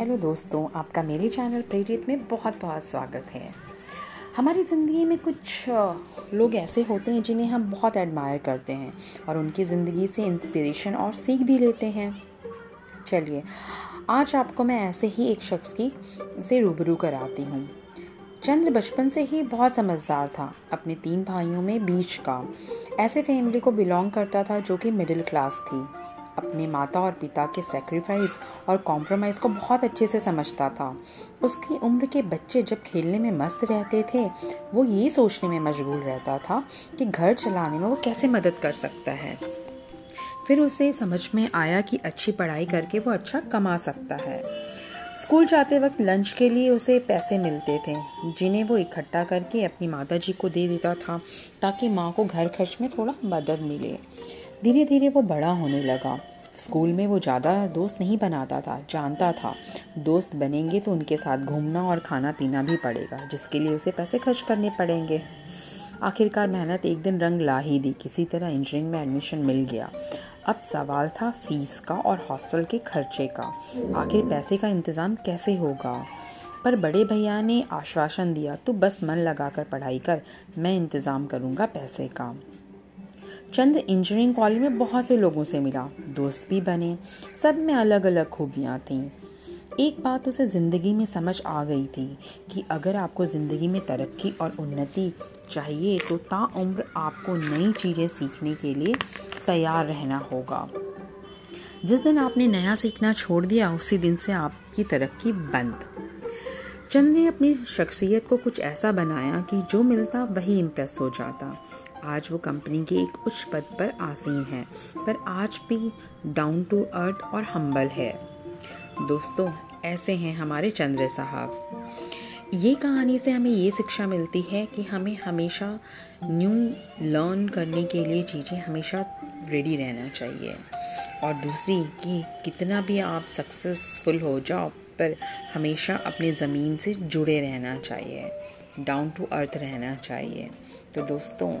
Hello दोस्तों, आपका मेरे चैनल प्रेरित में बहुत बहुत स्वागत है। हमारी ज़िंदगी में कुछ लोग ऐसे होते हैं जिन्हें हम बहुत एडमायर करते हैं और उनकी ज़िंदगी से इंस्पिरेशन और सीख भी लेते हैं। चलिए, आज आपको मैं ऐसे ही एक शख्स की, से रूबरू कराती हूँ। चंद्र बचपन से ही बहुत समझदार था, अपने तीन भाइयों में बीच का। ऐसे फैमिली को बिलोंग करता था जो कि मिडिल क्लास थी। अपने माता और पिता के सेक्रीफाइस और कॉम्प्रोमाइज़ को बहुत अच्छे से समझता था। उसकी उम्र के बच्चे जब खेलने में मस्त रहते थे, वो ये सोचने में मशगूल रहता था कि घर चलाने में वो कैसे मदद कर सकता है। फिर उसे समझ में आया कि अच्छी पढ़ाई करके वो अच्छा कमा सकता है। स्कूल जाते वक्त लंच के लिए उसे पैसे मिलते थे, जिन्हें वो इकट्ठा करके अपनी माता जी को दे देता था, ताकि माँ को घर खर्च में थोड़ा मदद मिले। धीरे धीरे वो बड़ा होने लगा। स्कूल में वो ज़्यादा दोस्त नहीं बनाता था, जानता था। दोस्त बनेंगे तो उनके साथ घूमना और खाना पीना भी पड़ेगा, जिसके लिए उसे पैसे खर्च करने पड़ेंगे। आखिरकार मेहनत एक दिन रंग ला ही दी, किसी तरह इंजीनियरिंग में एडमिशन मिल गया। अब सवाल था फ़ीस का और हॉस्टल के खर्चे का। आखिर पैसे का इंतज़ाम कैसे होगा? पर बड़े भैया ने आश्वासन दिया तो बस मन लगाकर पढ़ाई कर, मैं इंतज़ाम करूँगा पैसे का। चंद इंजीनियरिंग कॉलेज में बहुत से लोगों से मिला। दोस्त भी बने। सब में अलग अलग खूबियाँ थीं। एक बात उसे ज़िंदगी में समझ आ गई थी कि अगर आपको ज़िंदगी में तरक्की और उन्नति चाहिए तो ताउम्र आपको नई चीज़ें सीखने के लिए तैयार रहना होगा। जिस दिन आपने नया सीखना छोड़ दिया, उसी दिन से आपकी तरक्की बंद। चंद ने अपनी शख्सियत को कुछ ऐसा बनाया कि जो मिलता वही इम्प्रेस हो जाता। आज वो कंपनी के एक उच्च पद पर आसीन है, पर आज भी डाउन टू अर्थ और हम्बल है। दोस्तों, ऐसे हैं हमारे चंद्र साहब। ये कहानी से हमें ये शिक्षा मिलती है कि हमें हमेशा न्यू लर्न करने के लिए चीज़ें हमेशा रेडी रहना चाहिए। और दूसरी कि कितना भी आप सक्सेसफुल हो जाओ पर हमेशा अपनी ज़मीन से जुड़े रहना चाहिए डाउन टू अर्थ रहना चाहिए। तो दोस्तों,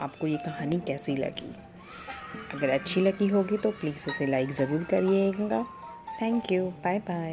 आपको ये कहानी कैसी लगी? अगर अच्छी लगी होगी तो प्लीज़ इसे लाइक ज़रूर करिएगा। Thank you bye bye